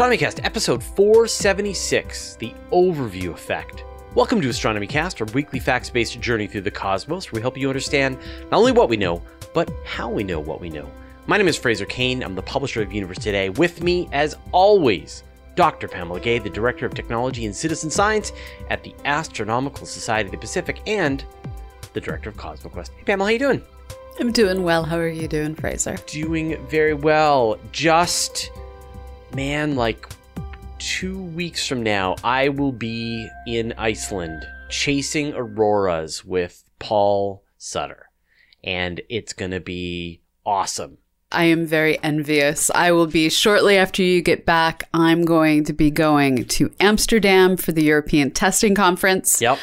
Astronomycast, episode 476 The Overview Effect. Welcome to Astronomy Cast, our weekly facts based journey through the cosmos, where we help you understand not only what we know, but how we know what we know. My name is Fraser Cain. I'm the publisher of Universe Today. With me, as always, Dr. Pamela Gay, the Director of Technology and Citizen Science at the Astronomical Society of the Pacific, and the Director of CosmoQuest. Hey, Pamela, how are you doing? I'm doing well. How are you doing, Fraser? Doing very well. Just, man, like two weeks from now, I will be in Iceland chasing auroras with Paul Sutter. And it's going to be awesome. I am very envious. I will be shortly after you get back. I'm going to be going to Amsterdam for the European Testing Conference. Yep.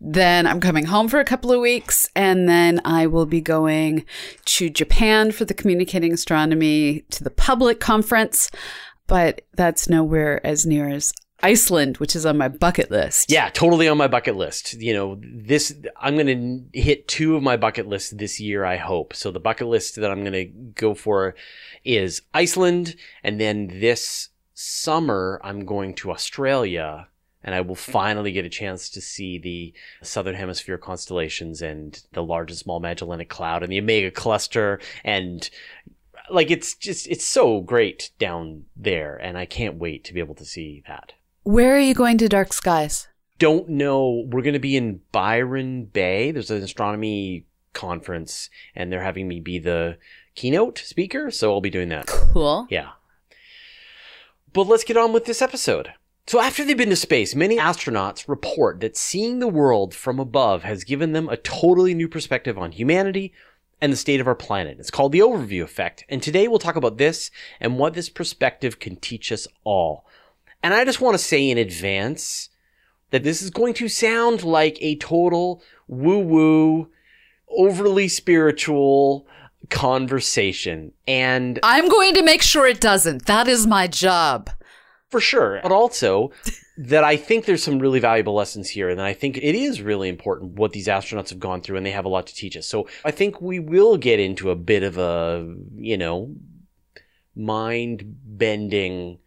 Then I'm coming home for a couple of weeks, and then I will be going to Japan for the Communicating Astronomy to the Public Conference. But that's nowhere as near as Iceland, which is on my bucket list. Yeah, totally on my bucket list. You know, this I'm going to hit two of my bucket lists this year, I hope. So the bucket list that I'm going to go for is Iceland and then this summer I'm going to Australia and I will finally get a chance to see the southern hemisphere constellations and the large and small Magellanic Cloud and the Omega Cluster and like it's just it's so great down there and I can't wait to be able to see that. Where are you going to Dark Skies? Don't know. We're going to be in Byron Bay. There's an astronomy conference and they're having me be the keynote speaker, so I'll be doing that. Cool. Yeah. But let's get on with this episode. So, after they've been to space, many astronauts report that seeing the world from above has given them a totally new perspective on humanity and the state of our planet. It's called the overview effect. And today we'll talk about this and what this perspective can teach us all. And I just want to say in advance that this is going to sound like a total woo woo, overly spiritual conversation. And I'm going to make sure it doesn't. That is my job. For sure. But also that I think there's some really valuable lessons here. And I think it is really important what these astronauts have gone through and they have a lot to teach us. So I think we will get into a bit of a, you know, mind bending,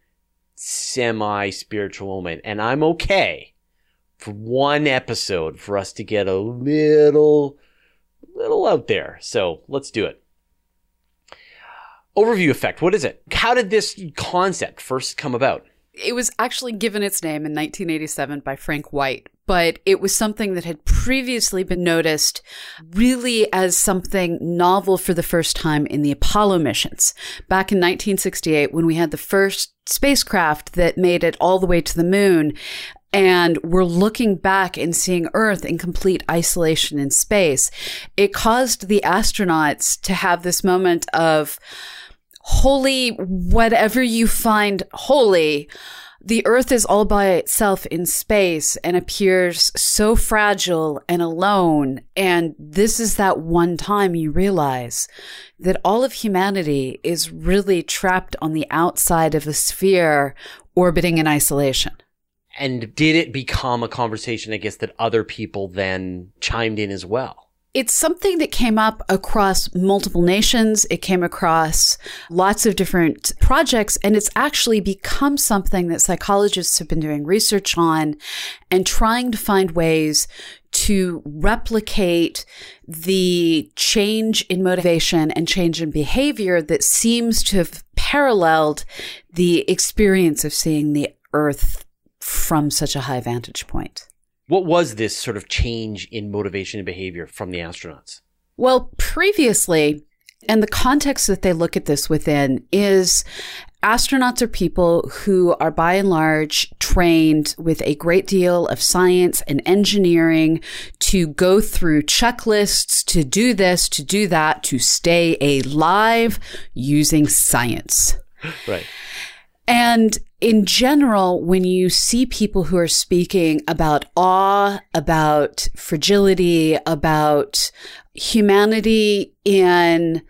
semi spiritual moment. And I'm okay for one episode for us to get a little, little out there. So let's do it. Overview effect. What is it? How did this concept first come about? It was actually given its name in 1987 by Frank White, but it was something that had previously been noticed really as something novel for the first time in the Apollo missions. Back in 1968, when we had the first spacecraft that made it all the way to the moon, and we're looking back and seeing Earth in complete isolation in space, it caused the astronauts to have this moment of, holy, whatever you find holy, the earth is all by itself in space and appears so fragile and alone. And this is that one time you realize that all of humanity is really trapped on the outside of a sphere orbiting in isolation. And did it become a conversation, I guess, that other people then chimed in as well? It's something that came up across multiple nations. It came across lots of different projects, and it's actually become something that psychologists have been doing research on and trying to find ways to replicate the change in motivation and change in behavior that seems to have paralleled the experience of seeing the earth from such a high vantage point. What was this sort of change in motivation and behavior from the astronauts? Well, previously, and the context that they look at this within is astronauts are people who are by and large trained with a great deal of science and engineering to go through checklists to do this, to do that, to stay alive using science. Right. And in general, when you see people who are speaking about awe, about fragility, about humanity in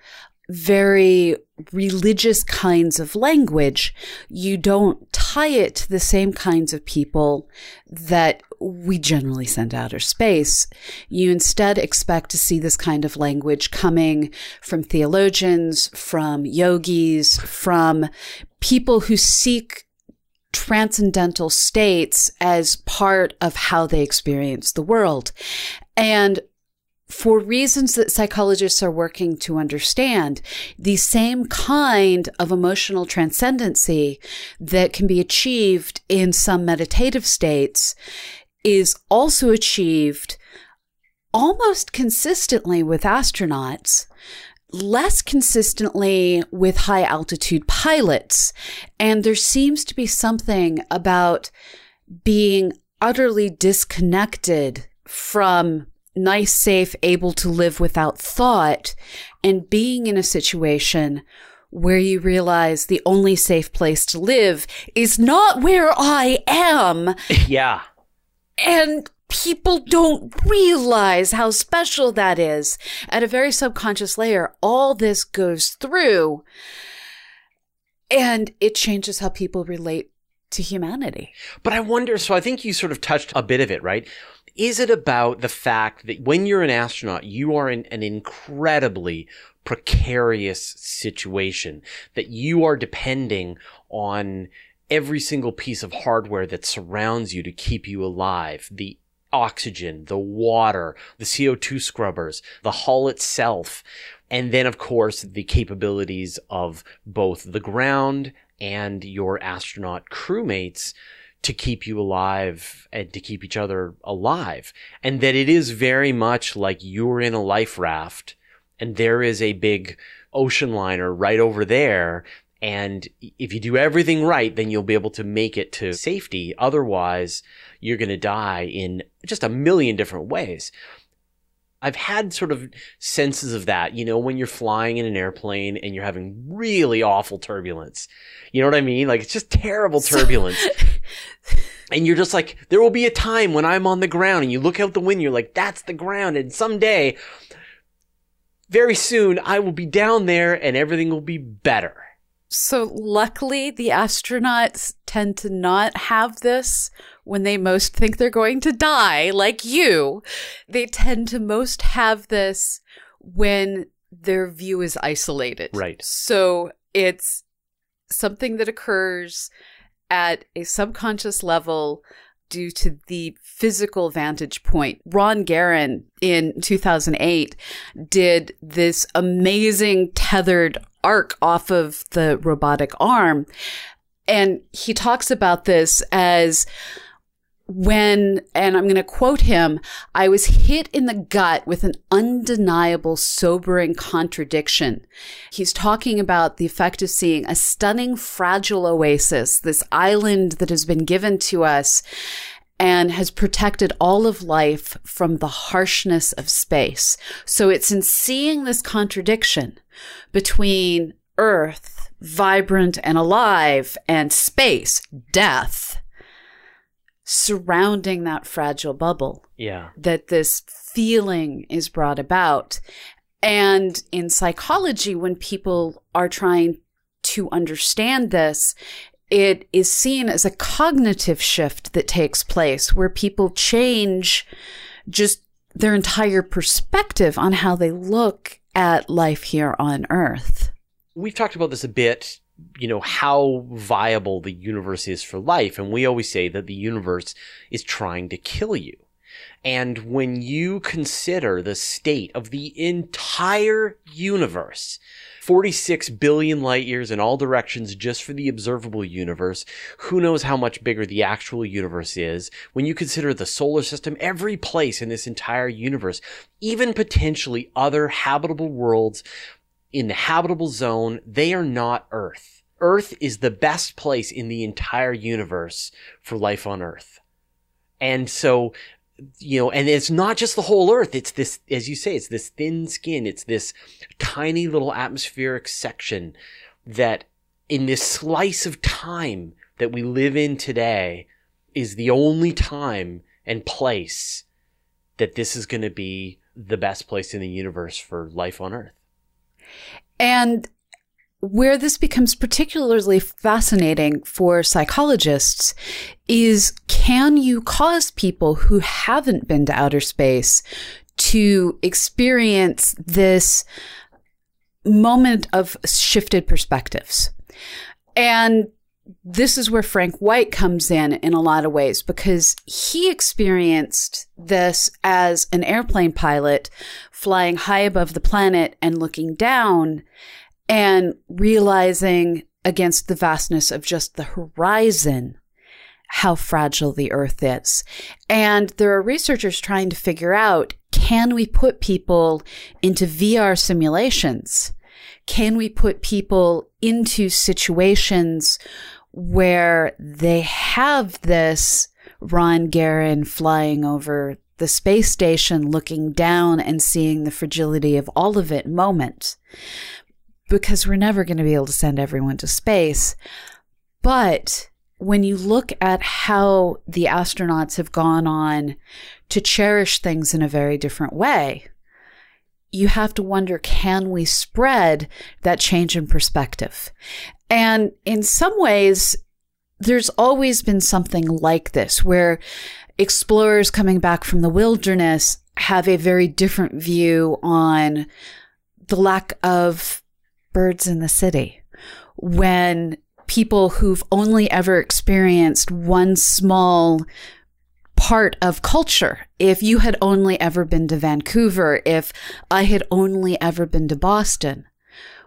very religious kinds of language, you don't tie it to the same kinds of people that we generally send outer space. You instead expect to see this kind of language coming from theologians, from yogis, from people who seek transcendental states as part of how they experience the world. And for reasons that psychologists are working to understand, the same kind of emotional transcendency that can be achieved in some meditative states is also achieved almost consistently with astronauts, less consistently with high altitude pilots. And there seems to be something about being utterly disconnected from nice, safe, able to live without thought and being in a situation where you realize the only safe place to live is not where I am. Yeah. And people don't realize how special that is. At a very subconscious layer, all this goes through and it changes how people relate to humanity. But I wonder, so I think you sort of touched a bit of it, right? Is it about the fact that when you're an astronaut, you are in an incredibly precarious situation, that you are depending on every single piece of hardware that surrounds you to keep you alive, the oxygen, the water, the CO2 scrubbers, the hull itself, and then, of course, the capabilities of both the ground and your astronaut crewmates to keep you alive and to keep each other alive. And that it is very much like you're in a life raft and there is a big ocean liner right over there. And if you do everything right, then you'll be able to make it to safety. Otherwise, you're going to die in just a million different ways. I've had sort of senses of that, you know, when you're flying in an airplane and you're having really awful turbulence. You know what I mean? Like it's just terrible turbulence. And you're just like, there will be a time when I'm on the ground and you look out the window, you're like, that's the ground. And someday, very soon, I will be down there and everything will be better. So luckily, the astronauts tend to not have this when they most think they're going to die, like you. They tend to most have this when their view is isolated. Right. So it's something that occurs at a subconscious level due to the physical vantage point. Ron Garan in 2008 did this amazing tethered arc off of the robotic arm. And he talks about this as when, and I'm going to quote him, I was hit in the gut with an undeniable, sobering contradiction. He's talking about the effect of seeing a stunning, fragile oasis, this island that has been given to us and has protected all of life from the harshness of space. So it's in seeing this contradiction between Earth, vibrant and alive, and space, death surrounding that fragile bubble. Yeah. That this feeling is brought about. And in psychology, when people are trying to understand this, it is seen as a cognitive shift that takes place where people change just their entire perspective on how they look at life here on Earth. We've talked about this a bit you know, how viable the universe is for life. And we always say that the universe is trying to kill you. And when you consider the state of the entire universe, 46 billion light years in all directions just for the observable universe. Who knows how much bigger the actual universe is? When you consider the solar system, every place in this entire universe, even potentially other habitable worlds in the habitable zone, they are not Earth. Earth is the best place in the entire universe for life on Earth. And so, you know, and it's not just the whole Earth. It's this, as you say, it's this thin skin. It's this tiny little atmospheric section that in this slice of time that we live in today is the only time and place that this is going to be the best place in the universe for life on Earth. And where this becomes particularly fascinating for psychologists is can you cause people who haven't been to outer space to experience this moment of shifted perspectives? And this is where Frank White comes in in a lot of ways because he experienced this as an airplane pilot flying high above the planet and looking down and realizing against the vastness of just the horizon how fragile the earth is. And there are researchers trying to figure out can we put people into VR simulations? Can we put people into situations where they have this Ron Garan flying over the space station, looking down and seeing the fragility of all of it moment? Because we're never going to be able to send everyone to space. But when you look at how the astronauts have gone on to cherish things in a very different way, you have to wonder can we spread that change in perspective? And in some ways, there's always been something like this where explorers coming back from the wilderness have a very different view on the lack of birds in the city. When people who've only ever experienced one small part of culture. If you had only ever been to Vancouver, if I had only ever been to Boston,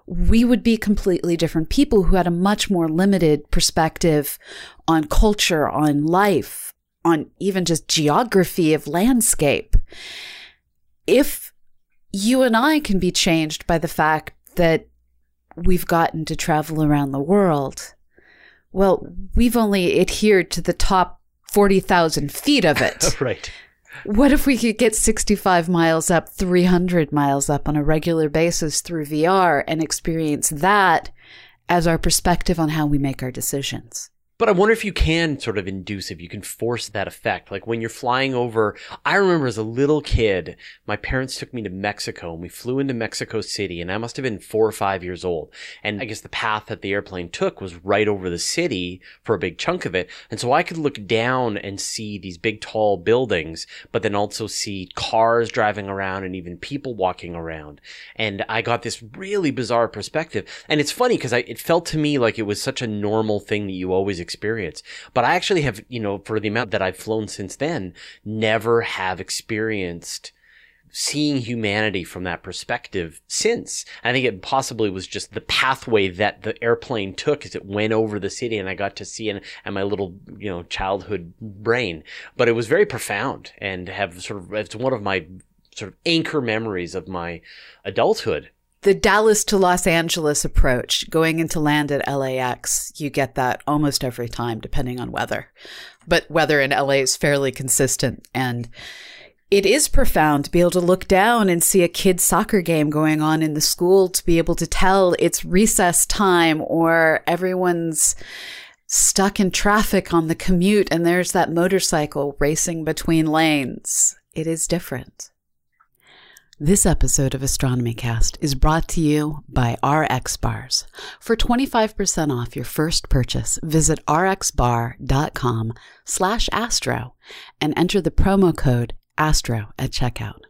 we would be completely different people who had a much more limited perspective on culture, on life, on even just geography of landscape. If you and I can be changed by the fact that we've gotten to travel around the world. Well, we've only adhered to the top 40,000 feet of it. right. What if we could get 65 miles up, 300 miles up on a regular basis through VR and experience that as our perspective on how we make our decisions? But I wonder if you can sort of induce, if you can force that effect. Like when you're flying over, I remember as a little kid, my parents took me to Mexico and we flew into Mexico City and I must have been four or five years old. And I guess the path that the airplane took was right over the city for a big chunk of it. And so I could look down and see these big tall buildings, but then also see cars driving around and even people walking around. And I got this really bizarre perspective. And it's funny because it felt to me like it was such a normal thing that you always experience. But I actually have, you know, for the amount that I've flown since then, never have experienced seeing humanity from that perspective since. I think it possibly was just the pathway that the airplane took as it went over the city and I got to see it and my little, you know, childhood brain. But it was very profound and have sort of, it's one of my sort of anchor memories of my adulthood the Dallas to Los Angeles approach, going into land at LAX, you get that almost every time, depending on weather. But weather in LA is fairly consistent. And it is profound to be able to look down and see a kid's soccer game going on in the school, to be able to tell it's recess time or everyone's stuck in traffic on the commute and there's that motorcycle racing between lanes. It is different. This episode of Astronomy Cast is brought to you by RX Bars. For 25% off your first purchase, visit rxbar.com slash astro and enter the promo code astro at checkout.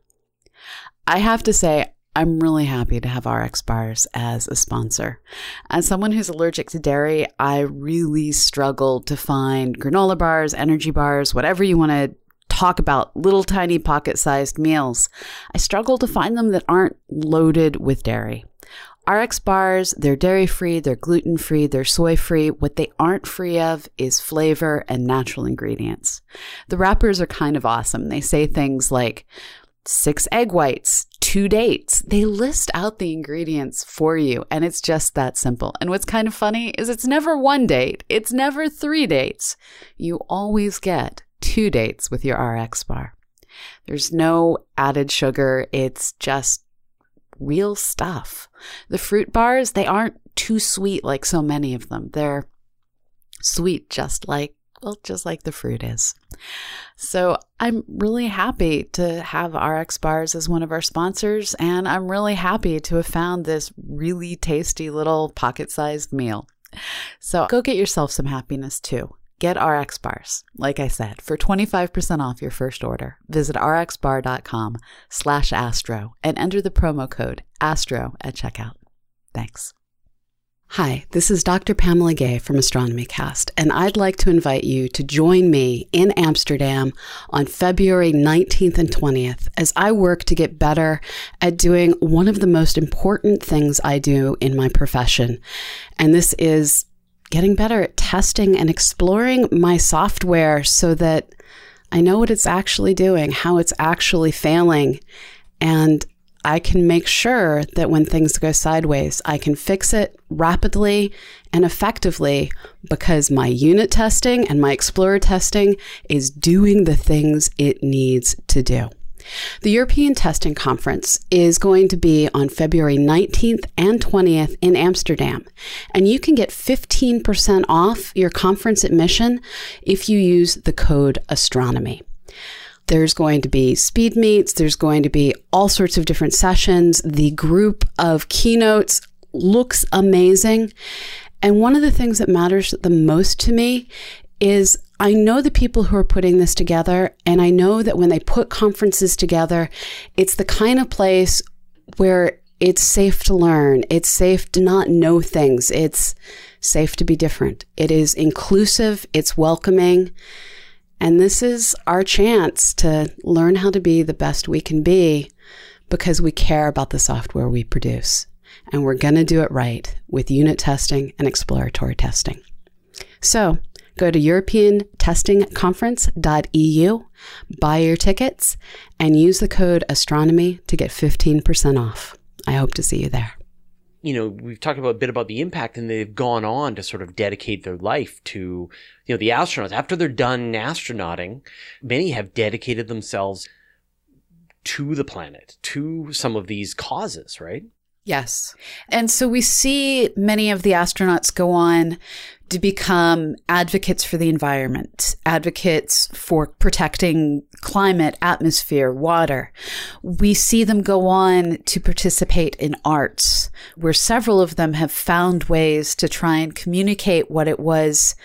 I have to say, I'm really happy to have RX Bars as a sponsor. As someone who's allergic to dairy, I really struggled to find granola bars, energy bars, whatever you want to talk about little tiny pocket sized meals, I struggle to find them that aren't loaded with dairy. RX bars, they're dairy free, they're gluten free, they're soy free. What they aren't free of is flavor and natural ingredients. The wrappers are kind of awesome. They say things like six egg whites, two dates. They list out the ingredients for you, and it's just that simple. And what's kind of funny is it's never one date, it's never three dates. You always get two dates with your RX bar. There's no added sugar, it's just real stuff. The fruit bars, they aren't too sweet like so many of them. They're sweet just like well, just like the fruit is. So I'm really happy to have RX Bars as one of our sponsors, and I'm really happy to have found this really tasty little pocket sized meal. So go get yourself some happiness too. Get RX bars. Like I said, for 25% off your first order, visit rxbar.com slash astro and enter the promo code astro at checkout. Thanks. Hi, this is Dr. Pamela Gay from Astronomy Cast, and I'd like to invite you to join me in Amsterdam on February 19th and 20th as I work to get better at doing one of the most important things I do in my profession. And this is getting better at testing and exploring my software so that I know what it's actually doing, how it's actually failing, and I can make sure that when things go sideways, I can fix it rapidly and effectively because my unit testing and my Explorer testing is doing the things it needs to do. The European Testing Conference is going to be on February 19th and 20th in Amsterdam, and you can get 15% off your conference admission if you use the code astronomy. There's going to be speed meets, there's going to be all sorts of different sessions. The group of keynotes looks amazing. And one of the things that matters the most to me is I know the people who are putting this together, and I know that when they put conferences together, it's the kind of place where it's safe to learn, it's safe to not know things, it's safe to be different. It is inclusive, it's welcoming. And this is our chance to learn how to be the best we can be because we care about the software we produce. And we're going to do it right with unit testing and exploratory testing. So go to EuropeanTestingConference.eu, buy your tickets, and use the code astronomy to get 15% off. I hope to see you there you know, we've talked about a bit about the impact and they've gone on to sort of dedicate their life to, you know, the astronauts. After they're done astronauting, many have dedicated themselves to the planet, to some of these causes, right? Yes. And so we see many of the astronauts go on to become advocates for the environment, advocates for protecting climate, atmosphere, water. We see them go on to participate in arts, where several of them have found ways to try and communicate what it was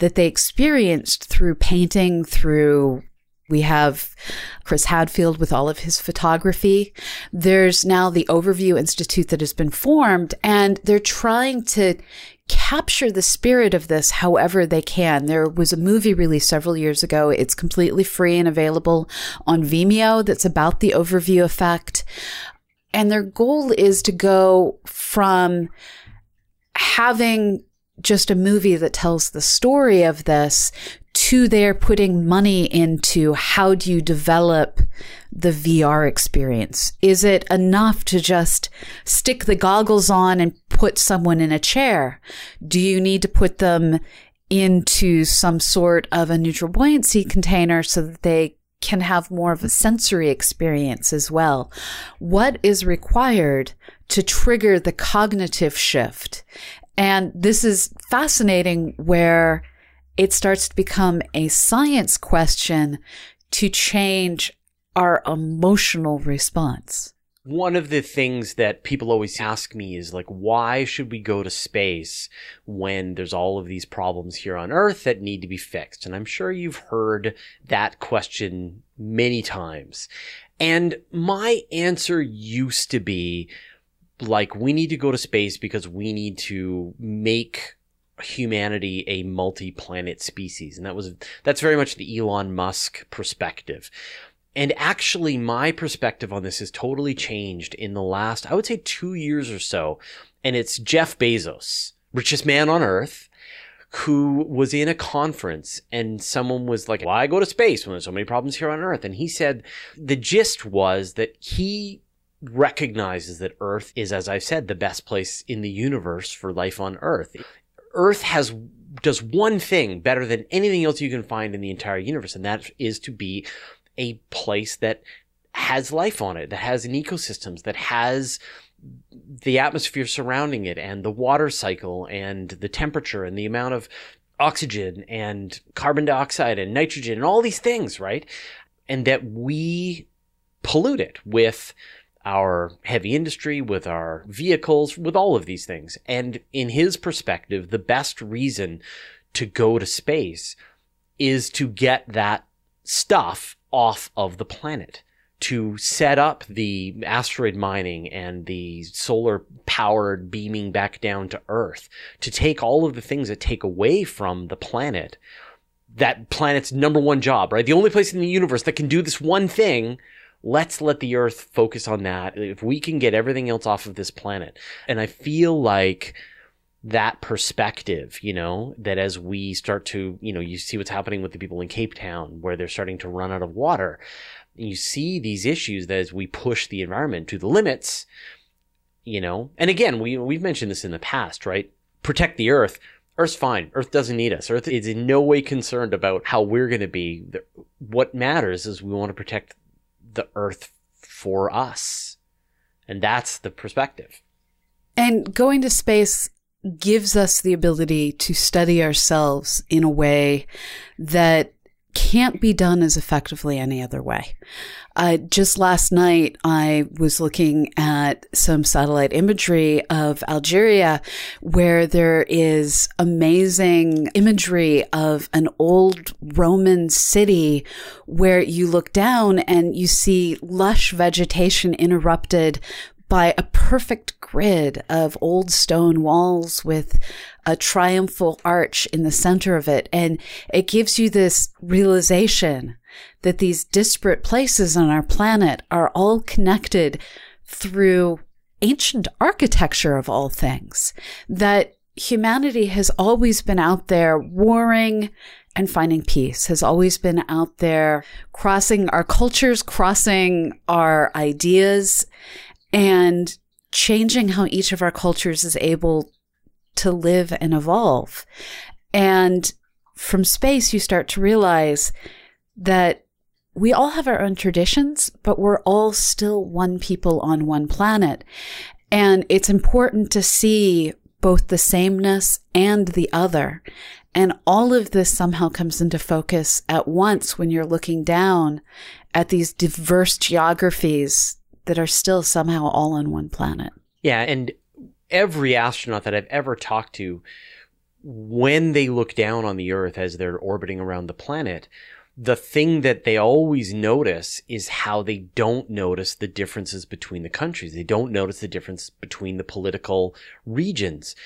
that they experienced through painting, through we have Chris Hadfield with all of his photography. There's now the Overview Institute that has been formed, and they're trying to capture the spirit of this however they can. There was a movie released several years ago. It's completely free and available on Vimeo that's about the overview effect. And their goal is to go from having just a movie that tells the story of this to their putting money into how do you develop the VR experience? Is it enough to just stick the goggles on and put someone in a chair? Do you need to put them into some sort of a neutral buoyancy container so that they can have more of a sensory experience as well? What is required to trigger the cognitive shift? And this is fascinating where it starts to become a science question to change our emotional response. One of the things that people always ask me is like, why should we go to space when there's all of these problems here on Earth that need to be fixed? And I'm sure you've heard that question many times. And my answer used to be like, we need to go to space because we need to make humanity a multi-planet species and that was that's very much the Elon Musk perspective and actually my perspective on this has totally changed in the last I would say 2 years or so and it's Jeff Bezos richest man on earth who was in a conference and someone was like, why go to space when there's so many problems here on earth? And he said the gist was that he recognizes that earth is, as I've said, the best place in the universe for life on earth. Earth has does one thing better than anything else you can find in the entire universe, and that is to be a place that has life on it, that has an ecosystems, that has the atmosphere surrounding it and the water cycle and the temperature and the amount of oxygen and carbon dioxide and nitrogen and all these things, right? And that we pollute it with our heavy industry, with our vehicles, with all of these things. And in his perspective, the best reason to go to space is to get that stuff off of the planet, to set up the asteroid mining and the solar powered beaming back down to Earth, to take all of the things that take away from the planet, that planet's number one job, right? The only place in the universe that can do this one thing. Let's let the Earth focus on that. If we can get everything else off of this planet. And I feel like that perspective, you know, that as we start to, you know, you see what's happening with the people in Cape Town where they're starting to run out of water. You see these issues that as we push the environment to the limits, you know, and again, we, we've mentioned this in the past, right? Protect the earth. Earth's fine. Earth doesn't need us. Earth is in no way concerned about how we're going to be. What matters is we want to protect the earth for us. And that's the perspective. And going to space gives us the ability to study ourselves in a way that can't be done as effectively any other way. Uh, just last night, I was looking at some satellite imagery of Algeria where there is amazing imagery of an old Roman city where you look down and you see lush vegetation interrupted by a perfect grid of old stone walls with a triumphal arch in the center of it. And it gives you this realization that these disparate places on our planet are all connected through ancient architecture of all things, that humanity has always been out there warring and finding peace has always been out there crossing our cultures, crossing our ideas and changing how each of our cultures is able to live and evolve. And from space, you start to realize that we all have our own traditions, but we're all still one people on one planet. And it's important to see both the sameness and the other. And all of this somehow comes into focus at once when you're looking down at these diverse geographies that are still somehow all on one planet. Yeah, and every astronaut that I've ever talked to, when they look down on the Earth as they're orbiting around the planet, the thing that they always notice is how they don't notice the differences between the countries. They don't notice the difference between the political regions.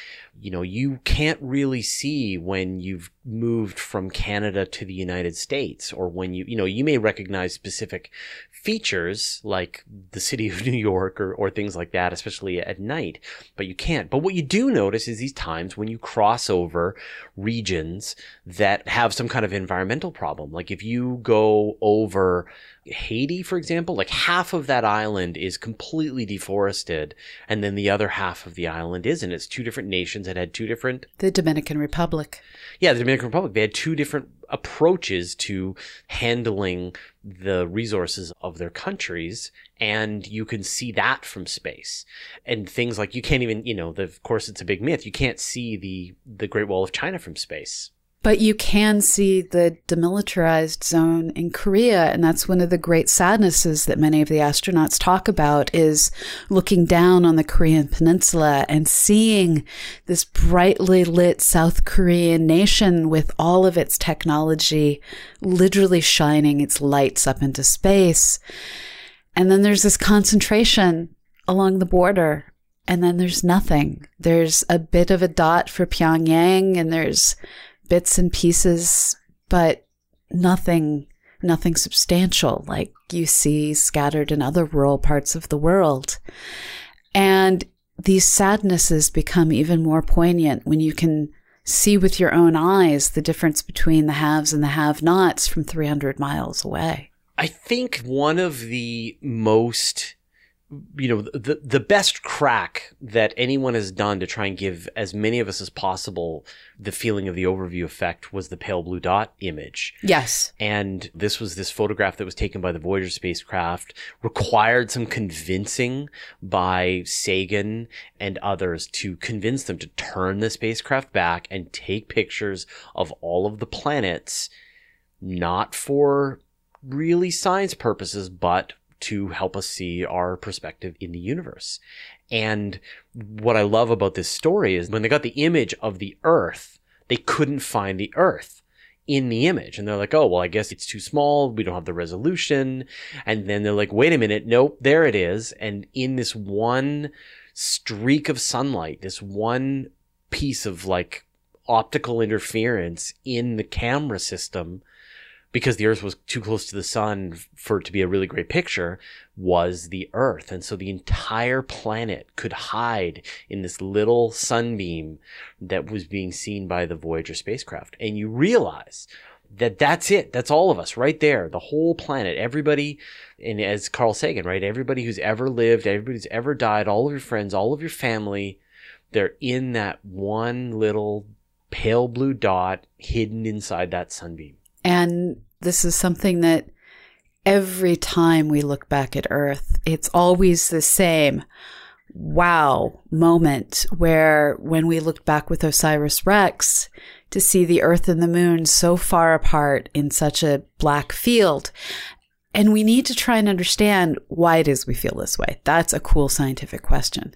You know, you can't really see when you've moved from Canada to the United States or when you, you know, you may recognize specific features like the city of New York or, or things like that, especially at night, but you can't. But what you do notice is these times when you cross over regions that have some kind of environmental problem. Like if you go over Haiti, for example, like half of that island is completely deforested, and then the other half of the island isn't. It's two different nations that had two different. The Dominican Republic. Yeah, the Dominican Republic. They had two different approaches to handling the resources of their countries and you can see that from space and things like you can't even you know the, of course it's a big myth you can't see the the great wall of china from space but you can see the demilitarized zone in Korea. And that's one of the great sadnesses that many of the astronauts talk about is looking down on the Korean peninsula and seeing this brightly lit South Korean nation with all of its technology literally shining its lights up into space. And then there's this concentration along the border. And then there's nothing. There's a bit of a dot for Pyongyang and there's bits and pieces, but nothing, nothing substantial like you see scattered in other rural parts of the world. And these sadnesses become even more poignant when you can see with your own eyes the difference between the haves and the have nots from 300 miles away. I think one of the most you know the the best crack that anyone has done to try and give as many of us as possible the feeling of the overview effect was the pale blue dot image. Yes. And this was this photograph that was taken by the Voyager spacecraft required some convincing by Sagan and others to convince them to turn the spacecraft back and take pictures of all of the planets not for really science purposes but to help us see our perspective in the universe. And what I love about this story is when they got the image of the earth, they couldn't find the earth in the image. And they're like, oh, well, I guess it's too small. We don't have the resolution. And then they're like, wait a minute. Nope, there it is. And in this one streak of sunlight, this one piece of like optical interference in the camera system, because the Earth was too close to the sun for it to be a really great picture, was the Earth. And so the entire planet could hide in this little sunbeam that was being seen by the Voyager spacecraft. And you realize that that's it. That's all of us right there. The whole planet, everybody. And as Carl Sagan, right? Everybody who's ever lived, everybody who's ever died, all of your friends, all of your family, they're in that one little pale blue dot hidden inside that sunbeam. And this is something that every time we look back at Earth, it's always the same wow moment where when we looked back with OSIRIS REx to see the Earth and the moon so far apart in such a black field. And we need to try and understand why it is we feel this way. That's a cool scientific question.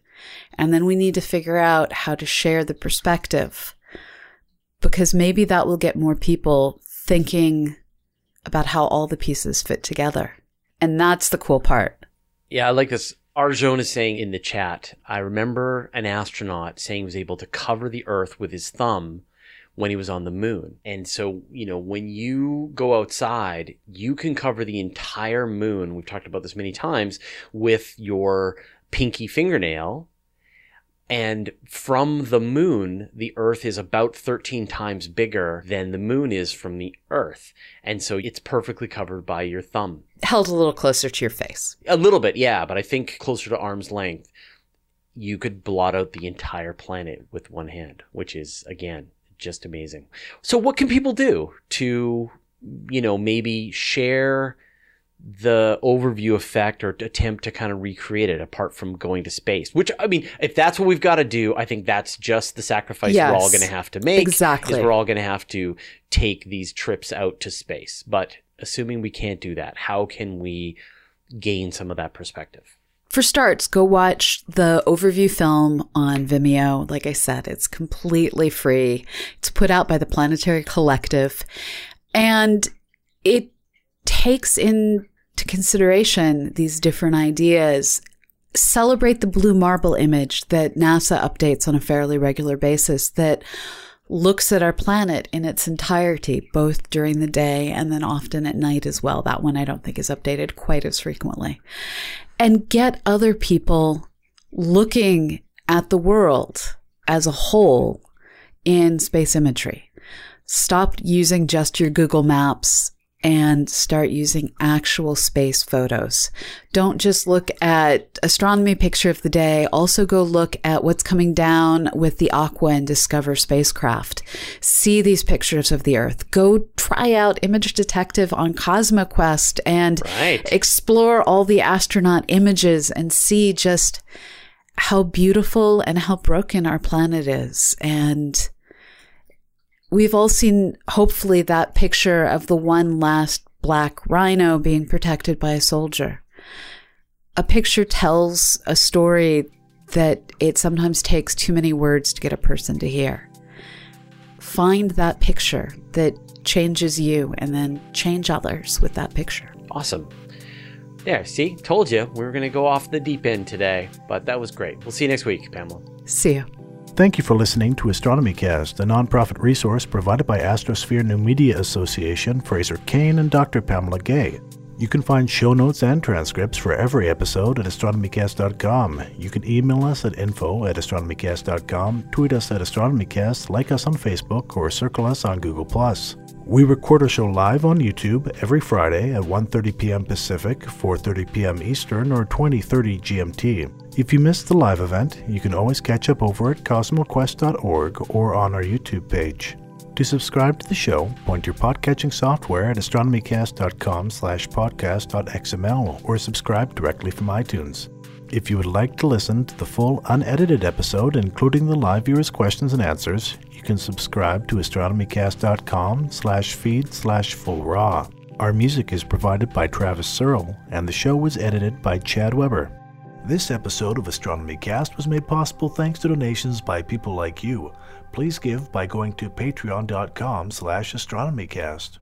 And then we need to figure out how to share the perspective because maybe that will get more people thinking about how all the pieces fit together. And that's the cool part. Yeah, I like this. Arjun is saying in the chat, I remember an astronaut saying he was able to cover the Earth with his thumb when he was on the moon. And so, you know, when you go outside, you can cover the entire moon. We've talked about this many times with your pinky fingernail and from the moon, the Earth is about 13 times bigger than the moon is from the Earth. And so it's perfectly covered by your thumb. Held a little closer to your face. A little bit, yeah, but I think closer to arm's length. You could blot out the entire planet with one hand, which is, again, just amazing. So, what can people do to, you know, maybe share the overview effect or attempt to kind of recreate it apart from going to space which i mean if that's what we've got to do i think that's just the sacrifice yes, we're all going to have to make exactly. we're all going to have to take these trips out to space. But assuming we can't do that how can we gain some of that perspective? For starts, go watch the overview film on Vimeo. Like I said, it's completely free. It's put out by the Planetary Collective. And it takes into consideration these different ideas. Celebrate the blue marble image that NASA updates on a fairly regular basis that looks at our planet in its entirety, both during the day and then often at night as well. That one I don't think is updated quite as frequently. And get other people looking at the world as a whole in space imagery. Stop using just your Google Maps and start using actual space photos. Don't just look at astronomy picture of the day. Also go look at what's coming down with the Aqua and DSCOVR spacecraft. See these pictures of the Earth. Go try out Image Detective on CosmoQuest and right. explore all the astronaut images and see just how beautiful and how broken our planet is. And we've all seen, hopefully, that picture of the one last black rhino being protected by a soldier. A picture tells a story that it sometimes takes too many words to get a person to hear. Find that picture that changes you and then change others with that picture. Awesome. There, see, told you we were going to go off the deep end today, but that was great. We'll see you next week, Pamela. See you. Thank you for listening to Astronomy Cast, a nonprofit resource provided by Astrosphere New Media Association, Fraser Cain, and Dr. Pamela Gay. You can find show notes and transcripts for every episode at astronomycast.com. You can email us at info at astronomycast.com, tweet us at astronomycast, like us on Facebook, or circle us on Google+. We record our show live on YouTube every Friday at 1:30 p.m. Pacific, 4:30 p.m. Eastern, or 20:30 GMT. If you missed the live event, you can always catch up over at cosmoquest.org or on our YouTube page. To subscribe to the show, point your podcatching software at astronomycast.com slash podcast.xml or subscribe directly from iTunes. If you would like to listen to the full unedited episode, including the live viewers' questions and answers, you can subscribe to astronomycast.com slash feed slash full raw. Our music is provided by Travis Searle, and the show was edited by Chad Weber. This episode of Astronomy Cast was made possible thanks to donations by people like you. Please give by going to patreon.com slash astronomycast.